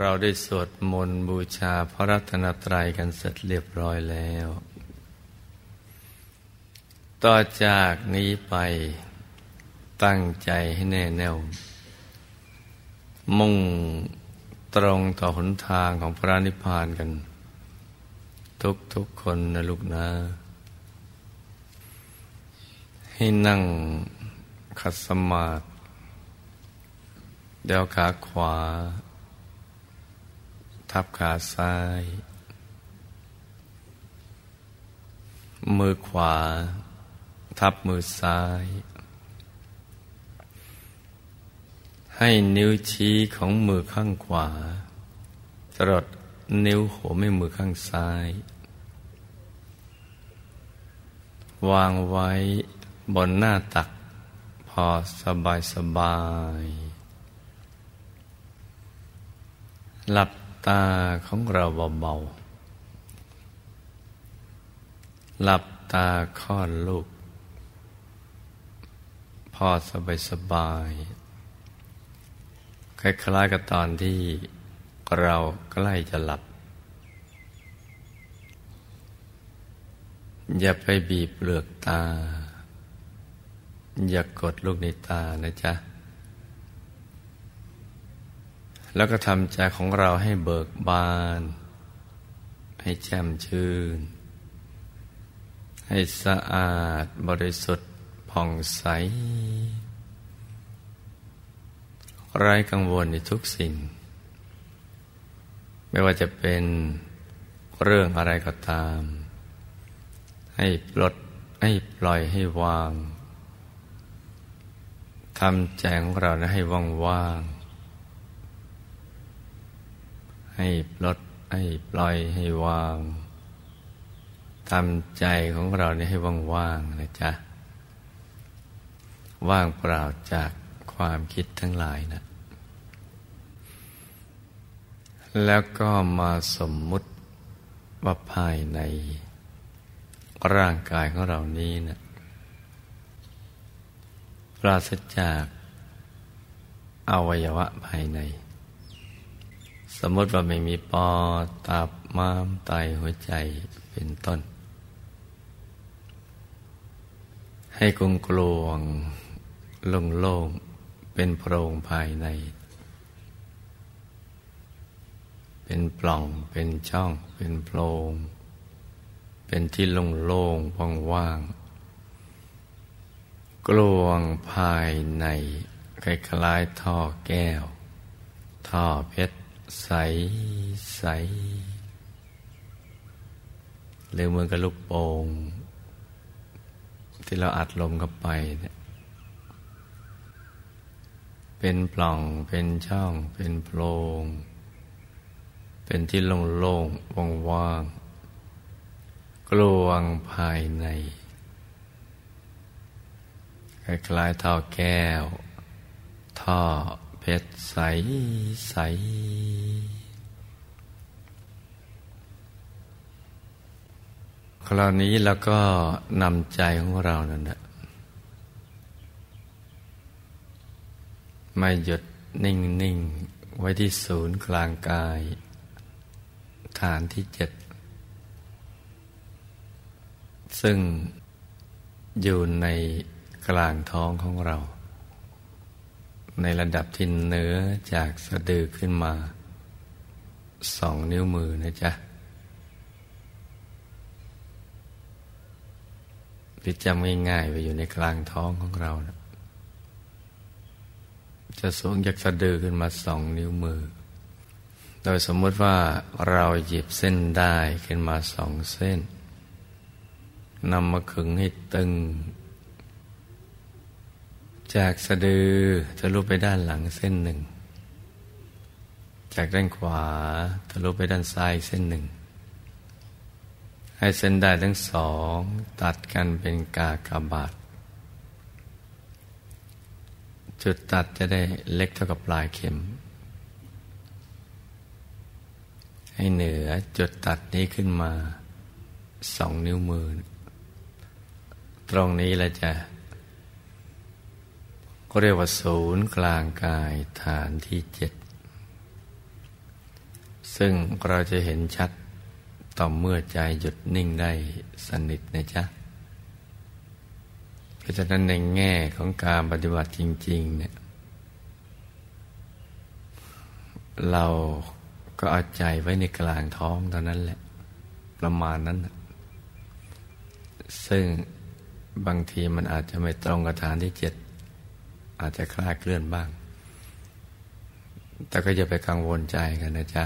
เราได้สวดมนต์บูชาพระรัตนตรัยกันเสร็จเรียบร้อยแล้ว ต่อจากนี้ไปตั้งใจให้แน่แน่ว มุ่งตรงต่อหนทางของพระนิพพานกัน ทุกทุกคนนะลูกนะ ให้นั่งขัดสมาธิเดี๋ยวขาขวา ทับขาซ้าย มือขวา ทับมือซ้าย ให้นิ้วชี้ของมือข้างขวาตลอดนิ้วหัวแม่มือข้างซ้าย วางไว้บนหน้าตัก พอสบายสบาย หลับ ตาของเราเบาๆ หลับตาค่อนลูก พอสบายสบายคล้ายๆกับตอนที่เราใกล้จะหลับ อย่าไปบีบเปลือกตา อย่ากดลูกในตานะจ๊ะ แล้วก็ทำใจของเราให้เบิกบาน ให้แจ่มชื่น ให้สะอาดบริสุทธิ์ผ่องใส ไร้กังวลในทุกสิ่ง ไม่ว่าจะเป็นเรื่องอะไรก็ตาม ให้ปลดให้ปล่อยให้วางทำใจของเราให้ว่างว่าง ให้ปลดให้ปล่อยให้วางทำใจของเราเนี่ยให้ว่างๆนะจ๊ะ ว่างเปล่าจากความคิดทั้งหลายนะ แล้วก็มาสมมุติว่าภายในร่างกายของเรานี้นะปราศจากอวัยวะภายใน สมมติว่าไม่มีปอดตับม้ามไตหัวใจเป็นต้น ให้กลงกลวงโล่งโล่งเป็นโพรงภายใน เป็นปล่องเป็นช่อง เป็นโพรง เป็นที่โล่งโล่งว่างว่างกลวงภายในคล้ายๆท่อแก้ว ท่อเพชร ใสใสหรือเหมือนกับลูกโป่งที่เราอัดลมเข้าไปเนี่ยเป็นปล่องเป็นช่อง เป็นโพรง เป็นที่โล่งๆว่างๆกลวงภายในคล้ายๆท่อแก้ว ท่อ เพชรใสใสคราวนี้แล้วก็นำใจของเรานั่นแหละไม่หยุดนิ่งนิ่งไว้ที่ศูนย์กลางกาย ฐานที่เจ็ด ซึ่งอยู่ในกลางท้องของเรา ในระดับที่เหนือจากสะดือขึ้นมาสองนิ้วมือนะจ๊ะที่จำง่ายๆไปอยู่ในกลางท้องของเรานะจะสูงจากสะดือขึ้นมาสองนิ้วมือ โดยสมมติว่าเราหยิบเส้นได้ขึ้นมาสองเส้นนำมาขึงให้ตึง จากสะดือทะลุไปด้านหลังเส้นหนึ่ง จากด้านขวาทะลุไปด้านซ้ายเส้นหนึ่ง ให้เส้นได้ทั้งสองตัดกันเป็นกากบาท จุดตัดจะได้เล็กเท่ากับปลายเข็ม ให้เหนือจุดตัดนี้ขึ้นมาสองนิ้วมือ ตรงนี้เราจะ เรียกว่าศูนย์กลางกายฐานที่เจ็ด ซึ่งเราจะเห็นชัดต่อเมื่อใจหยุดนิ่งได้สนิทนะจ๊ะ เพราะฉะนั้นในแง่ของการปฏิบัติจริง ๆ เนี่ย เราก็เอาใจไว้ในกลางท้องเท่านั้นแหละ ประมาณนั้น ซึ่งบางทีมันอาจจะไม่ตรงกับฐานที่เจ็ด อาจจะคลาดเคลื่อนบ้าง แต่ก็อย่าไปกังวลใจกันนะจ๊ะ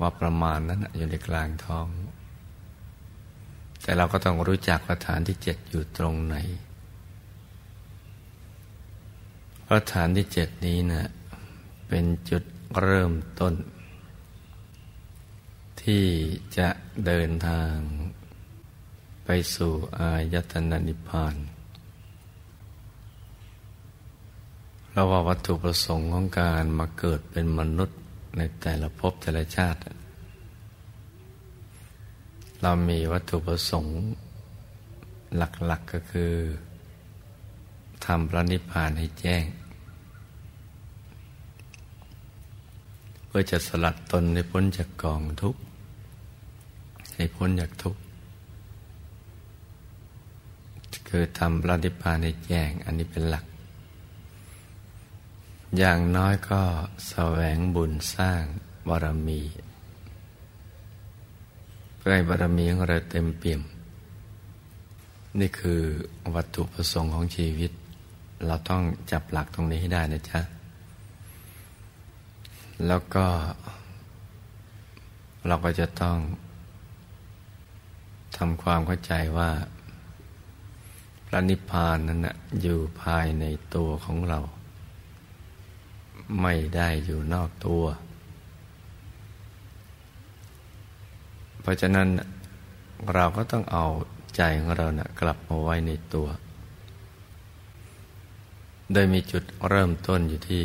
ว่าประมาณนั้นอยู่ในกลางท้อง แต่เราก็ต้องรู้จักว่าฐานที่เจ็ดอยู่ตรงไหนพระฐานที่เจ็ดนี้นะเป็นจุดเริ่มต้น ที่จะเดินทางไปสู่อายตนะนิพพาน เราว่าวัตถุประสงค์ของการมาเกิดเป็นมนุษย์ในแต่ละภพแต่ละชาติ เรามีวัตถุประสงค์หลักๆกก็คือทำพระนิพพานให้แจ้ง เพื่อจะสลัดตนให้พ้นจากกองทุกข์ให้พ้นจากทุกข์คือทำพระนิพพานให้แจ้ง อันนี้เป็นหลัก อย่างน้อยก็แสวงบุญสร้างบารมี เพื่อให้บารมีของเราเต็มเปี่ยม นี่คือวัตถุประสงค์ของชีวิต เราต้องจับหลักตรงนี้ให้ได้นะจ๊ะ แล้วก็ เราก็จะต้องทำความเข้าใจว่าพระนิพพานนั้นนะอยู่ภายในตัวของเรา ไม่ได้อยู่นอกตัว เพราะฉะนั้นเราก็ต้องเอาใจของเรานะกลับมาไว้ในตัว โดยมีจุดเริ่มต้นอยู่ที่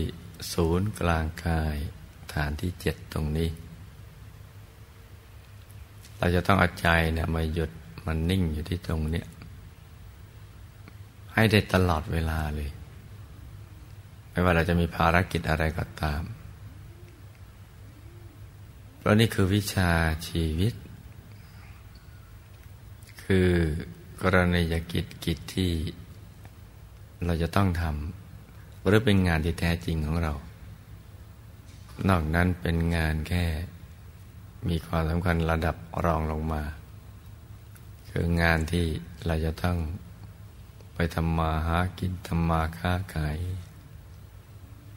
ศูนย์กลางกายฐานที่เจ็ดตรงนี้ เราจะต้องเอาใจเนี่ยมาหยุดมันนิ่งอยู่ที่ตรงเนี้ยให้ได้ตลอดเวลาเลย ไม่ว่าเราจะมีภารกิจอะไรก็ตาม เพราะนี่คือวิชาชีวิต คือกรณียกิจกิจที่เราจะต้องทำหรือเป็นงานที่แท้จริงของเรา นอกนั้นเป็นงานแค่มีความสำคัญระดับรองลงมา คืองานที่เราจะต้องไปทำมาหากินทำมาค้าขาย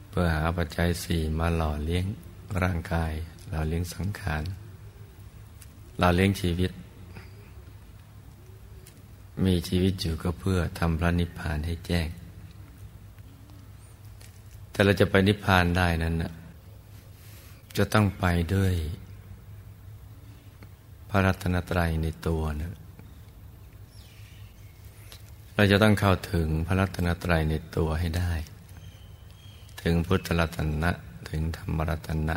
เพื่อหาปัจจัยสี่มาหล่อเลี้ยงร่างกาย หล่อเลี้ยงสังขารหล่อเลี้ยงชีวิต มีชีวิตอยู่ก็เพื่อทำพระนิพพานให้แจ้ง แต่เราจะไปนิพพานได้นั้นนะจะต้องไปด้วย พระรัตนตรัยในตัวนะเราจะต้องเข้าถึงพระรัตนตรัยในตัวให้ได้ ถึงพุทธรัตนะ ถึงธรรมรัตนะ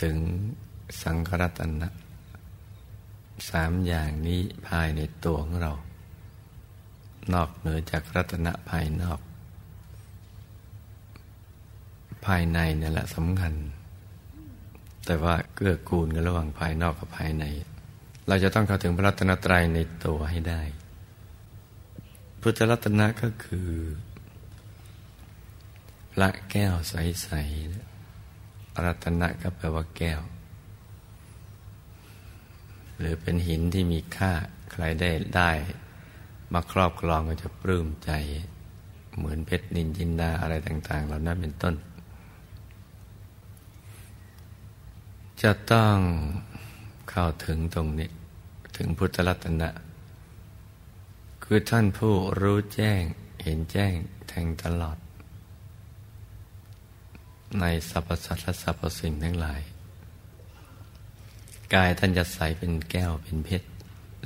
ถึงสังฆรัตนะสามอย่างนี้ภายในตัวของเรา นอกเหนือจากรัตนะภายนอก ภายในนี่แหละสำคัญ แต่ว่าเกื้อกูลกันระหว่างภายนอกกับภายใน เราจะต้องเข้าถึงพระรัตนตรัยในตัวให้ได้ พุทธรัตนะก็คือ ระแก้วใสๆรัตนะก็แปลว่าแก้ว หรือเป็นหินที่มีค่าใครได้ได้ มาครอบครองก็จะปลื้มใจ เหมือนเพชรนินจินดาอะไรต่าง ๆ เหล่านั้นเป็นต้น จะต้องเข้าถึงตรงนี้ ถึงพุทธรัตนะ คือท่านผู้รู้แจ้งเห็นแจ้งแทงตลอด ในสรรพสัตว์และสรรพสิ่งทั้งหลาย กายท่านจะใสเป็นแก้วเป็นเพชร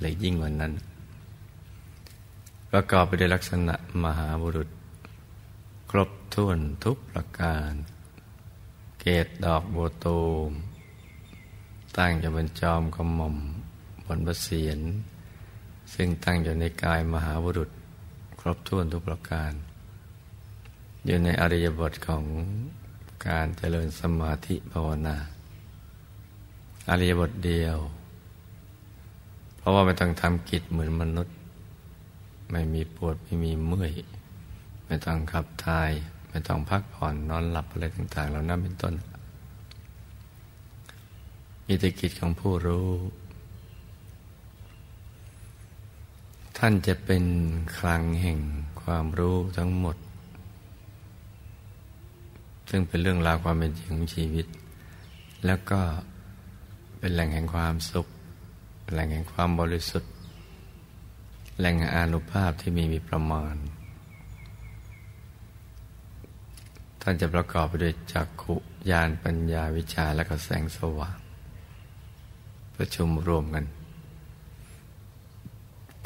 เลยยิ่งกว่านั้น ประกอบไปด้วยลักษณะมหาบุรุษ ครบถ้วนทุกประการ เกตดอกโบตูม ตั้งอยู่บนจอมกระหม่อมบนบะเสียน ซึ่งตั้งอยู่ในกายมหาบุรุษ ครบถ้วนทุกประการ อยู่ในอริยบทของ การเจริญสมาธิภาวนาอริยบทเดียว เพราะว่าไม่ต้องทำกิจเหมือนมนุษย์ ไม่มีปวดไม่มีเมื่อย ไม่ต้องขับถ่าย ไม่ต้องพักผ่อนนอนหลับอะไรต่างๆเหล่านั้นเป็นต้นมีแต่กิจของผู้รู้ ท่านจะเป็นคลังแห่งความรู้ทั้งหมด ซึ่งเป็นเรื่องราวความเป็นจริงของชีวิต แล้วก็เป็นแหล่งแห่งความสุข แหล่งแห่งความบริสุทธิ์ แหล่งแห่งอานุภาพที่มีมีประมาณ ท่านจะประกอบไปด้วยจักขุญาณปัญญาวิชาและก็แสงสว่าง ประชุมรวมกัน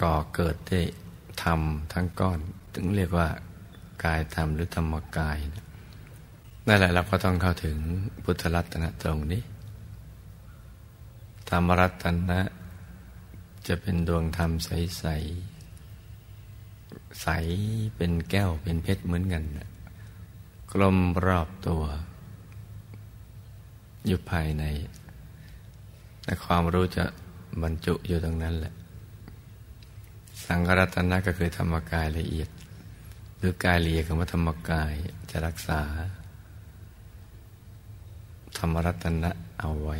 ก่อเกิดได้ธรรมทั้งก้อน ถึงเรียกว่ากายธรรมหรือธรรมกายนั่ นั่นแหละเราก็ต้องเข้าถึงพุทธรัตนะตรงนี้ ธรรมรัตนะจะเป็นดวงธรรมใสใสใสเป็นแก้วเป็นเพชรเหมือนกันกลมรอบตัว อยู่ภายใน แต่ความรู้จะบรรจุอยู่ตรงนั้นแหละ สังฆรัตนะก็คือธรรมกายละเอียด หรือกายละเอียดของธรรมกายจะรักษา ธรรมรัตนะเอาไว้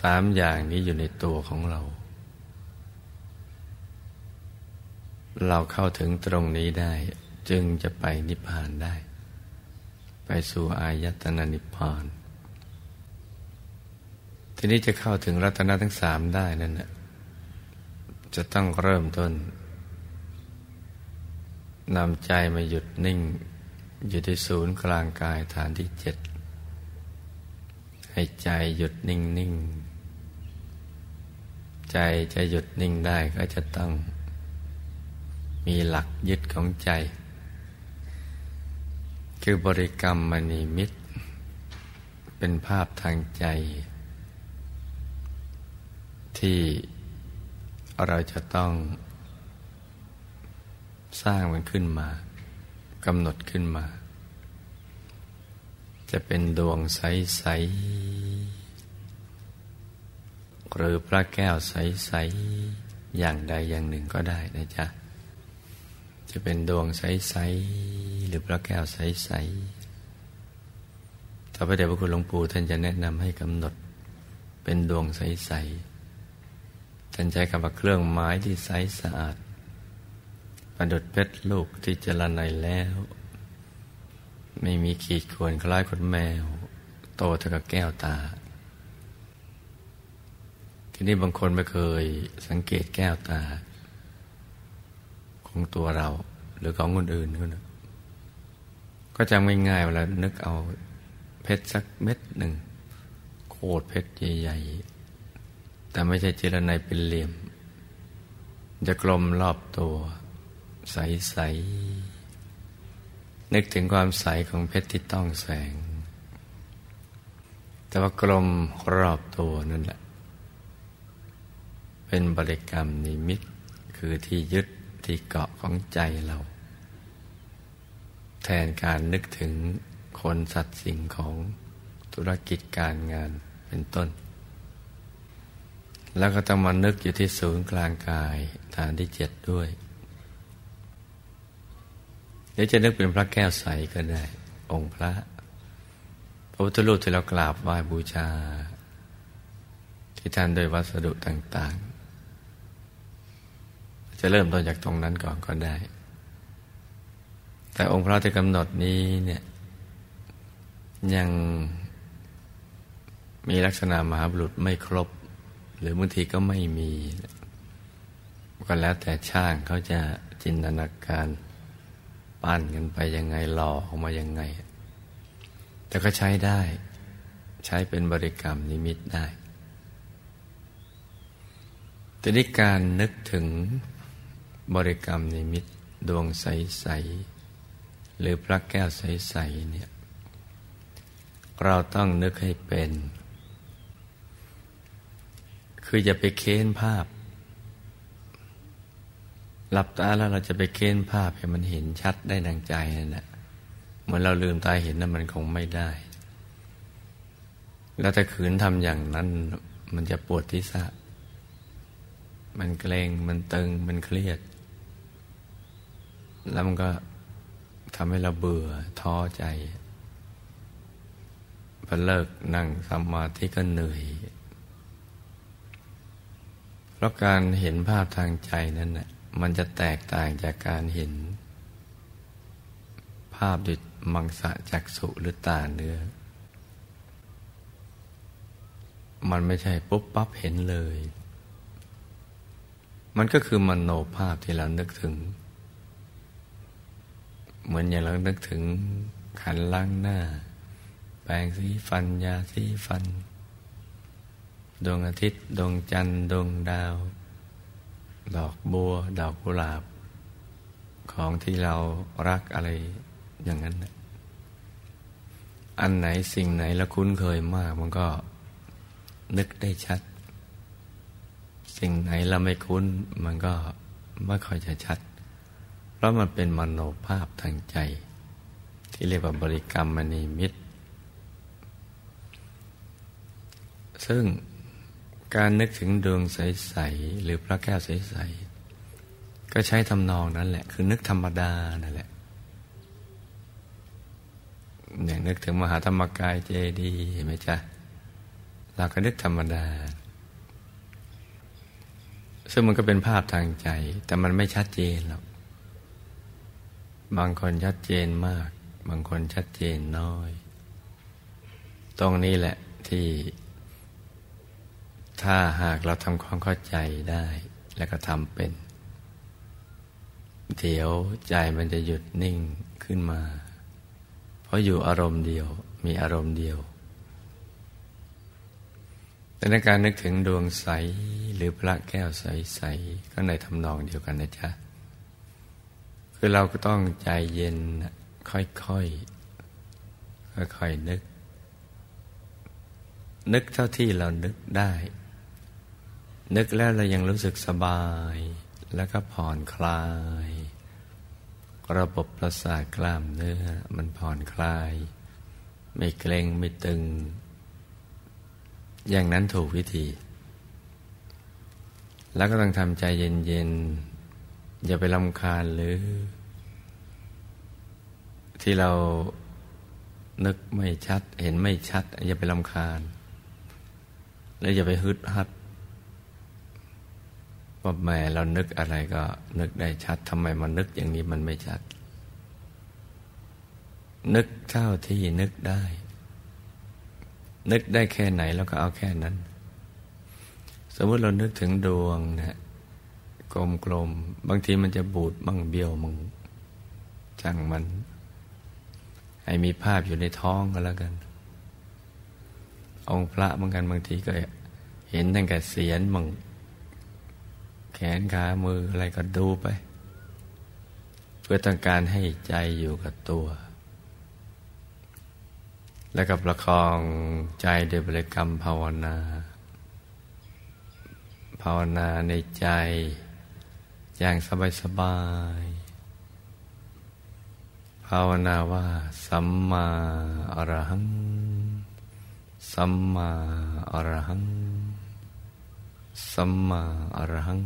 สามอย่างนี้อยู่ในตัวของเรา เราเข้าถึงตรงนี้ได้ จึงจะไปนิพพานได้ ไปสู่อายตนะนิพพาน ทีนี้จะเข้าถึงรัตนะทั้งสามได้นั่นนะจะต้องเริ่มต้นนำใจมาหยุดนิ่ง อยู่ที่ศูนย์กลางกายฐานที่เจ็ด ให้ใจหยุดนิ่งนิ่งใจจะหยุดนิ่งได้ก็จะต้อง มีหลักยึดของใจ คือบริกรรมมณีมิตร เป็นภาพทางใจ ที่เราจะต้อง สร้างมันขึ้นมากำหนดขึ้นมา จะเป็นดวงใส ๆ หรือพระแก้วใส ๆ อย่างใดอย่างหนึ่งก็ได้นะจ๊ะ จะเป็นดวงใส ๆ หรือพระแก้วใสๆถ้าพระเดชพระคุณหลวงปู่ท่านจะแนะนำให้กำหนด เป็นดวงใส ๆ ท่านใช้คำว่าเครื่องไม้ที่ใสสะอาด ประดุดเพชรลูกที่เจริญในแล้ว ไม่มีขีดข่วนคล้ายคนแมว โตเท่ากับแก้วตา ทีนี้บางคนไม่เคยสังเกตแก้วตา ของตัวเรา หรือของคนอื่นก็นะก็จำง่ายๆเวลานึกเอาเพชรสักเม็ดหนึ่ง โคตรเพชรใหญ่ๆ แต่ไม่ใช่เจรไนเป็นเหลี่ยม จะกลมรอบตัว ใสๆ นึกถึงความใสของเพชรที่ต้องแสง แต่ว่ากลมรอบตัวนั่นแหละ เป็นบริกรรมนิมิตคือที่ยึดที่เกาะของใจเรา แทนการนึกถึงคนสัตว์สิ่งของธุรกิจการงานเป็นต้น แล้วก็ต้องมานึกอยู่ที่ศูนย์กลางกายฐานที่เจ็ดด้วย เดี๋ยวจะนึกเป็นพระแก้วใสก็ได้ องค์พระ พระพุทธรูปที่เรากราบไหว้บูชา ที่ท่านโดยวัสดุต่าง ๆ จะเริ่มต้นจากตรงนั้นก่อนก็ได้ แต่องค์พระที่กำหนดนี้เนี่ย ยังมีลักษณะมหาบุรุษไม่ครบ หรือบางทีก็ไม่มี ก็แล้วแต่ช่างเขาจะจินตนาการ ปั้นกันไปยังไงหล่อออกมายังไง แต่ก็ใช้ได้ ใช้เป็นบริกรรมนิมิตได้แต่นี้การนึกถึงบริกรรมนิมิตดวงใส ๆ หรือพระแก้วใส ๆ เนี่ย เราต้องนึกให้เป็น คือจะไปเค้นภาพ หลับตาแล้วเราจะไปเค้นภาพให้มันเห็นชัดได้ดังใจนั่นแหละเหมือนเราลืมตาเห็นนั้นมันคงไม่ได้ แล้วถ้าขืนทำอย่างนั้น มันจะปวดที่สะมันเกรงมันตึงมันเครียด แล้วมันก็ทำให้เราเบื่อท้อใจพอเลิกนั่งสมาธิก็เหนื่อย เพราะการเห็นภาพทางใจนั้นน่ะ มันจะแตกต่างจากการเห็น ภาพด้วยมังสะจักสุหรือตาเนื้อ มันไม่ใช่ปุ๊บปั๊บเห็นเลย มันก็คือมโนภาพที่เรานึกถึง เหมือนอย่างเรานึกถึงขันล้างหน้า แปรงสีฟันยาสีฟัน ดวงอาทิตย์ ดวงจันทร์ ดวงดาว ดอกบัว ดอกกุหลาบ ของที่เรารักอะไรอย่างนั้น อันไหนสิ่งไหนเราคุ้นเคยมาก มันก็นึกได้ชัด สิ่งไหนเราไม่คุ้น มันก็ไม่ค่อยจะชัด เพราะมันเป็นมโนภาพทางใจ ที่เรียกว่าบริกรรมมณีมิตร ซึ่ง การนึกถึงดวงใส ๆ หรือพระแก้วใส ๆ ก็ใช้ทำนองนั้นแหละ คือนึกธรรมดานั่นแหละ อย่างนึกถึงมหาธรรมกายเจดีเห็นไหมจ๊ะเราก็นึกธรรมดา ซึ่งมันก็เป็นภาพทางใจ แต่มันไม่ชัดเจนหรอก บางคนชัดเจนมาก บางคนชัดเจนน้อย ตรงนี้แหละที่ ถ้าหากเราทำความเข้าใจได้ แล้วก็ทำเป็น เดี๋ยวใจมันจะหยุดนิ่งขึ้นมา เพราะอยู่อารมณ์เดียว มีอารมณ์เดียวแต่ในการนึกถึงดวงใสหรือพระแก้วใสๆก็ในทำนองเดียวกันนะจ๊ะ คือเราก็ต้องใจเย็นค่อยๆค่อยๆนึก นึกเท่าที่เรานึกได้ นึกแล้วเรายังรู้สึกสบาย แล้วก็ผ่อนคลาย ระบบประสาทกล้ามเนื้อมันผ่อนคลาย ไม่เกร็งไม่ตึง อย่างนั้นถูกวิธี แล้วก็ต้องทำใจเย็นๆ อย่าไปลำคาญหรือ ที่เรานึกไม่ชัด เห็นไม่ชัด อย่าไปลำคาญ แล้วอย่าไปฮึดฮัด ว่าแม่เรานึกอะไรก็นึกได้ชัดทำไมมันนึกอย่างนี้มันไม่ชัด นึกเท่าที่นึกได้ นึกได้แค่ไหนแล้วก็เอาแค่นั้น สมมติเรานึกถึงดวงนะกลมๆบางทีมันจะบูดบ้างเบี้ยวมึงจังมัน ให้มีภาพอยู่ในท้องก็แล้วกัน องค์พระบางกันบางทีก็เห็นตั้งแต่เสียนมึง แขนขามืออะไรก็ดูไป เพื่อต้องการให้ใจอยู่กับตัว แล้วกับประคองใจโดยบริกรรมภาวนา ภาวนาในใจอย่างสบายสบายภาวนาว่าสัมมาอรหัง สัมมาอรหัง สัมมาอรหัง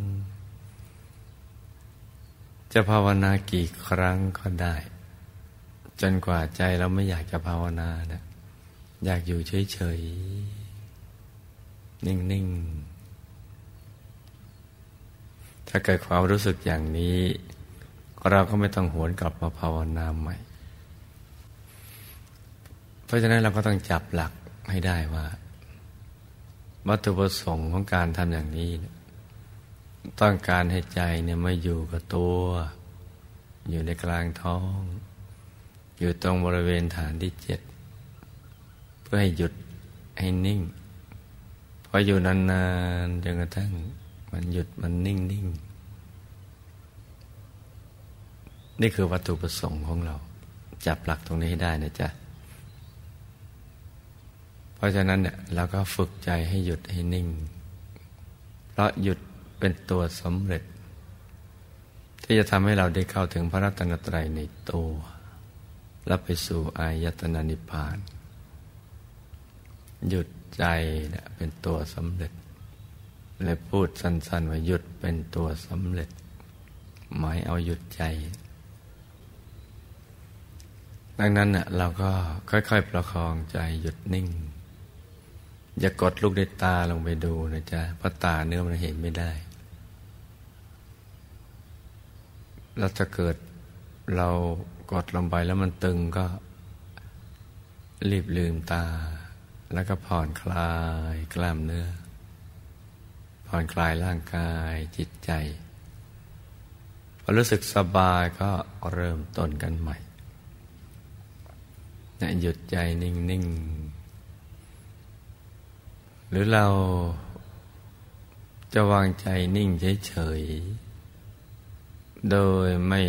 จะภาวนากี่ครั้งก็ได้ จนกว่าใจเราไม่อยากจะภาวนานะอยากอยู่เฉยๆ นิ่งๆ ถ้าเกิดความรู้สึกอย่างนี้ เราก็ไม่ต้องหวนกลับมาภาวนาใหม่ เพราะฉะนั้นเราก็ต้องจับหลักให้ได้ว่า วัตถุประสงค์ของการทำอย่างนี้ ต้องการให้ใจเนี่ยมาอยู่กับตัว อยู่ในกลางท้อง อยู่ตรงบริเวณฐานที่เจ็ด เพื่อให้หยุดให้นิ่ง พออยู่นานๆจนกระทั่งมันหยุดมันนิ่งนิ่งนี่คือวัตถุประสงค์ของเรา จับหลักตรงนี้ให้ได้นะจ๊ะ เพราะฉะนั้นเนี่ยเราก็ฝึกใจให้หยุดให้นิ่ง เพราะหยุดเป็นตัวสำเร็จ ที่จะทำให้เราได้เข้าถึงพระรัตนตรัยในตัวแล้วไปสู่อายตนะนิพพาน หยุดใจเนี่ยเป็นตัวสำเร็จเลยพูดสั้นๆว่าหยุดเป็นตัวสำเร็จ หมายเอาหยุดใจ ดังนั้นเน่ะเราก็ค่อยๆประคองใจหยุดนิ่ง อย่ากดลูกในตาลงไปดูนะจ๊ะเพราะตาเนื้อมันเห็นไม่ได้แล้วจะเกิดเรากดลงไปแล้วมันตึงก็รีบลืมตา แล้วก็ผ่อนคลายกล้ามเนื้อ ผ่อนคลายร่างกายจิตใจพอรู้สึกสบายก็เริ่มต้นกันใหม่นะหยุดใจนิ่ง ๆ หรือเราจะวางใจนิ่งเฉยๆ โดยไม่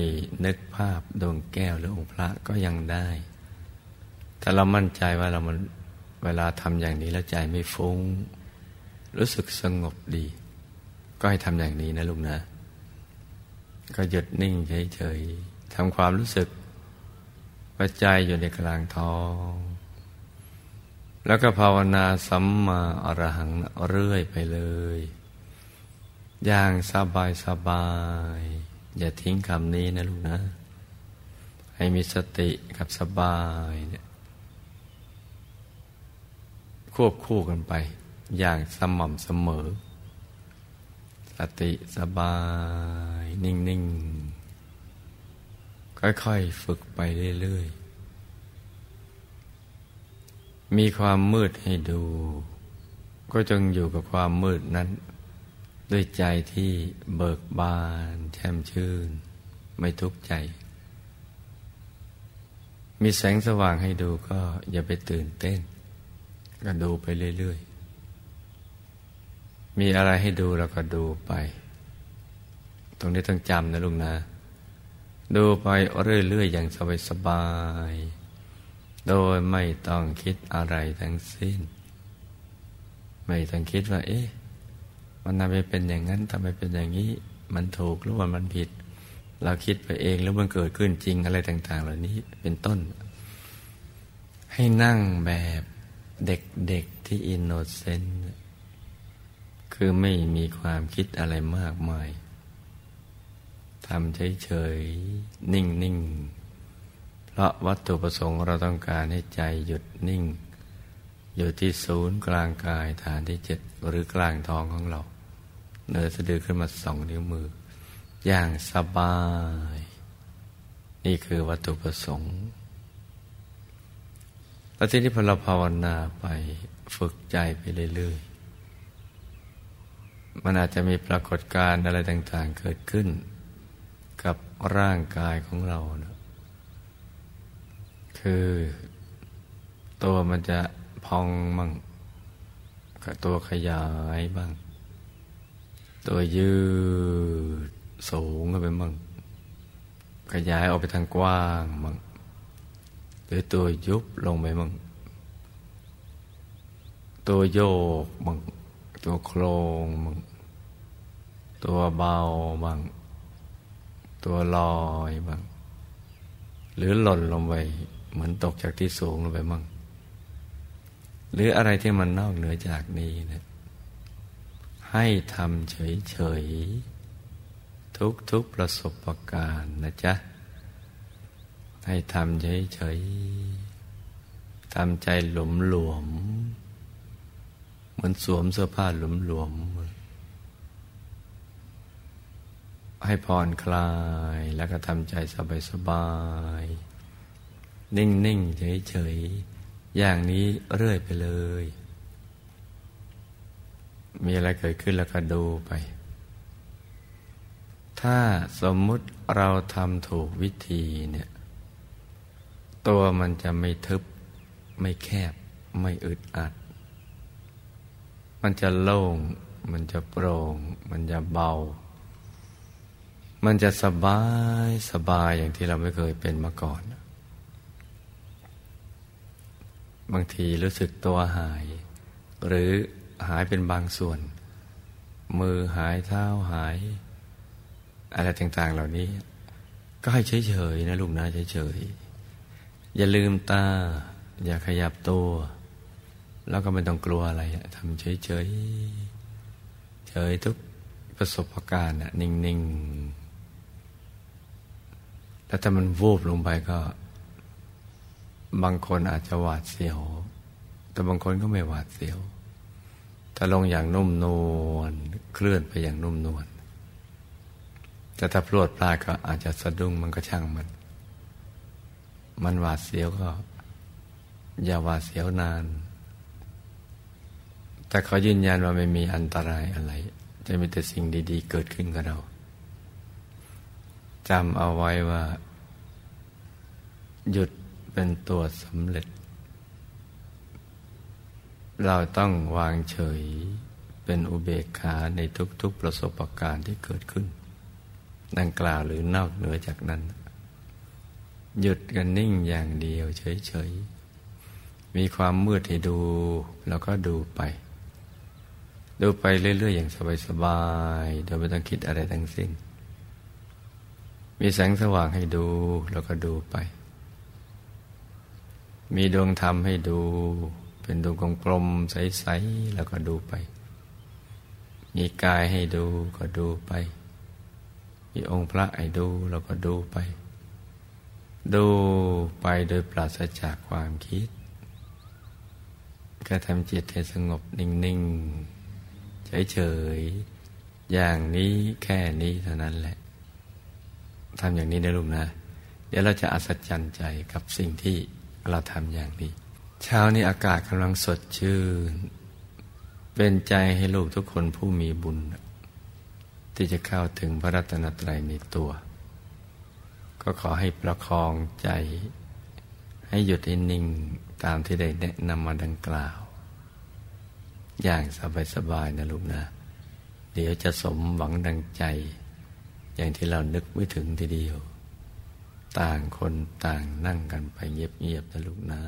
นึกภาพดวงแก้วหรือองค์พระก็ยังได้ แต่เรามั่นใจว่าเรามันเวลาทำอย่างนี้แล้วใจไม่ฟุง้ง รู้สึกสงบดี ก็ให้ทำอย่างนี้นะลูกนะ ก็หยุดนิ่งเฉยๆทำความรู้สึกว่าใจอยู่ในกลางท้อง แล้วก็ภาวนาสัมมาอรหังเรื่อยไปเลย อย่างสบายสบาย อย่าทิ้งคำนี้นะลูกนะ ให้มีสติกับสบายเนี่ยควบคู่กันไป อย่างสม่ำเสมอ สติสบาย นิ่ง ๆ ค่อย ๆ ฝึกไปเรื่อย ๆ มีความมืดให้ดู ก็จงอยู่กับความมืดนั้น ด้วยใจที่เบิกบานแช่มชื่น ไม่ทุกข์ใจ มีแสงสว่างให้ดูก็อย่าไปตื่นเต้น ก็ดูไปเรื่อย ๆ มีอะไรให้ดูเราก็ดูไป ตรงนี้ต้องจำนะลุงนะ ดูไปเรื่อย ๆ อย่างสบายๆ โดยไม่ต้องคิดอะไรทั้งสิ้น ไม่ต้องคิดว่า เอ๊ะ มันทำไมเป็นอย่างนั้นทำไมเป็นอย่างนี้ มันถูกหรือว่ามันผิด เราคิดไปเองแล้วมันเกิดขึ้นจริงอะไรต่าง ๆ เหล่านี้เป็นต้น ให้นั่งแบบเด็ก ๆ ที่อินโนเซนต์คือไม่มีความคิดอะไรมากมายทำเฉย ๆ นิ่ง ๆ เพราะวัตถุประสงค์เราต้องการให้ใจหยุดนิ่ง อยู่ที่ศูนย์กลางกายฐานที่เจ็ดหรือกลางท้องของเราเนื้อสะดือขึ้นมาสองนิ้วมือ อย่างสบาย นี่คือวัตถุประสงค์แล้วทีนี้พอเราภาวนาไปฝึกใจไปเรื่อยๆ มันอาจจะมีปรากฏการณ์อะไรต่างๆเกิดขึ้น กับร่างกายของเรานะ คือ ตัวมันจะพองมั่งกับตัวขยายบ้าง ตัวยืดสูงขึ้นไปมั่งขยายออกไปทางกว้างมั่งหรือตัวยุบลงไปมั่งตัวโยกมั่งตัวโครงมั่งตัวเบาบ้างตัวลอยบ้างหรือหล่นลงไป เหมือนตกจากที่สูงลงไปมั่งหรืออะไรที่มันนอกเหนือจากนี้นะให้ทำเฉยๆทุกๆประสบการณ์นะจ๊ะ ให้ทำเฉยๆทำใจหลวมหลวมเหมือนสวมเสื้อผ้าหลวมหลวมให้ผ่อนคลายแล้วก็ทำใจสบายๆ นิ่ง ๆ เฉย ๆ อย่างนี้เรื่อยไปเลย มีอะไรเกิดขึ้นแล้วก็ดูไป ถ้าสมมุติเราทำถูกวิธีเนี่ย ตัวมันจะไม่ทึบ ไม่แคบ ไม่อึดอัด มันจะโล่ง มันจะโปร่ง มันจะเบา มันจะสบายสบายอย่างที่เราไม่เคยเป็นมาก่อน บางทีรู้สึกตัวหาย หรือหายเป็นบางส่วน มือหายเท้าหาย อะไรต่าง ๆ เหล่านี้ ก็ให้เฉยๆนะลูกนะเฉยๆอย่าลืมตา อย่าขยับตัว แล้วก็ไม่ต้องกลัวอะไรทำเฉยเฉยเฉยทุกประสบการณ์นิ่งๆแล้วถ้ามันวูบลงไปก็ บางคนอาจจะหวาดเสียว แต่บางคนก็ไม่หวาดเสียว ถ้าลงอย่างนุ่มนวลเคลื่อนไปอย่างนุ่มนวลแต่ถ้าพลวดพลาดก็อาจจะสะดุ้งมันก็ช่างมัน มันหวาดเสียวก็ อย่าหวาดเสียวนาน แต่เขายืนยันว่าไม่มีอันตรายอะไร จะมีแต่สิ่งดี ๆ เกิดขึ้นกับเราจำเอาไว้ว่า หยุด เป็นตัวสำเร็จ เราต้องวางเฉยเป็นอุเบกขาในทุกๆประสบการณ์ที่เกิดขึ้น ดังกล่าวหรือนอกเหนือจากนั้น หยุดกันนิ่งอย่างเดียวเฉยๆ มีความมืดให้ดู แล้วก็ดูไป ดูไปเรื่อย ๆ อย่างสบายๆ โดยไม่ต้องคิดอะไรทั้งสิ้น มีแสงสว่างให้ดูแล้วก็ดูไป มีดวงธรรมให้ดู เป็นดวงกลมๆใสๆแล้วก็ดูไป มีกายให้ดูก็ดูไป มีองค์พระไอ้ดูเราก็ดูไป ดูไปโดยปราศจากความคิด ก็ทำจิตให้สงบนิ่งๆเฉยๆอย่างนี้แค่นี้เท่านั้นแหละทำอย่างนี้นะลูกนะ เดี๋ยวเราจะอัศจรรย์ใจกับสิ่งที่ เราทำอย่างนี้ เช้านี้อากาศกำลังสดชื่น เป็นใจให้ลูกทุกคนผู้มีบุญ ที่จะเข้าถึงพระรัตนตรัยในตัว ก็ขอให้ประคองใจ ให้หยุดให้นิ่งตามที่ได้แนะนำมาดังกล่าว อย่างสบายๆนะลูกนะ เดี๋ยวจะสมหวังดังใจ อย่างที่เรานึกไม่ถึงทีเดียว ต่างคนต่างนั่งกันไปเงียบๆนะลูกนะ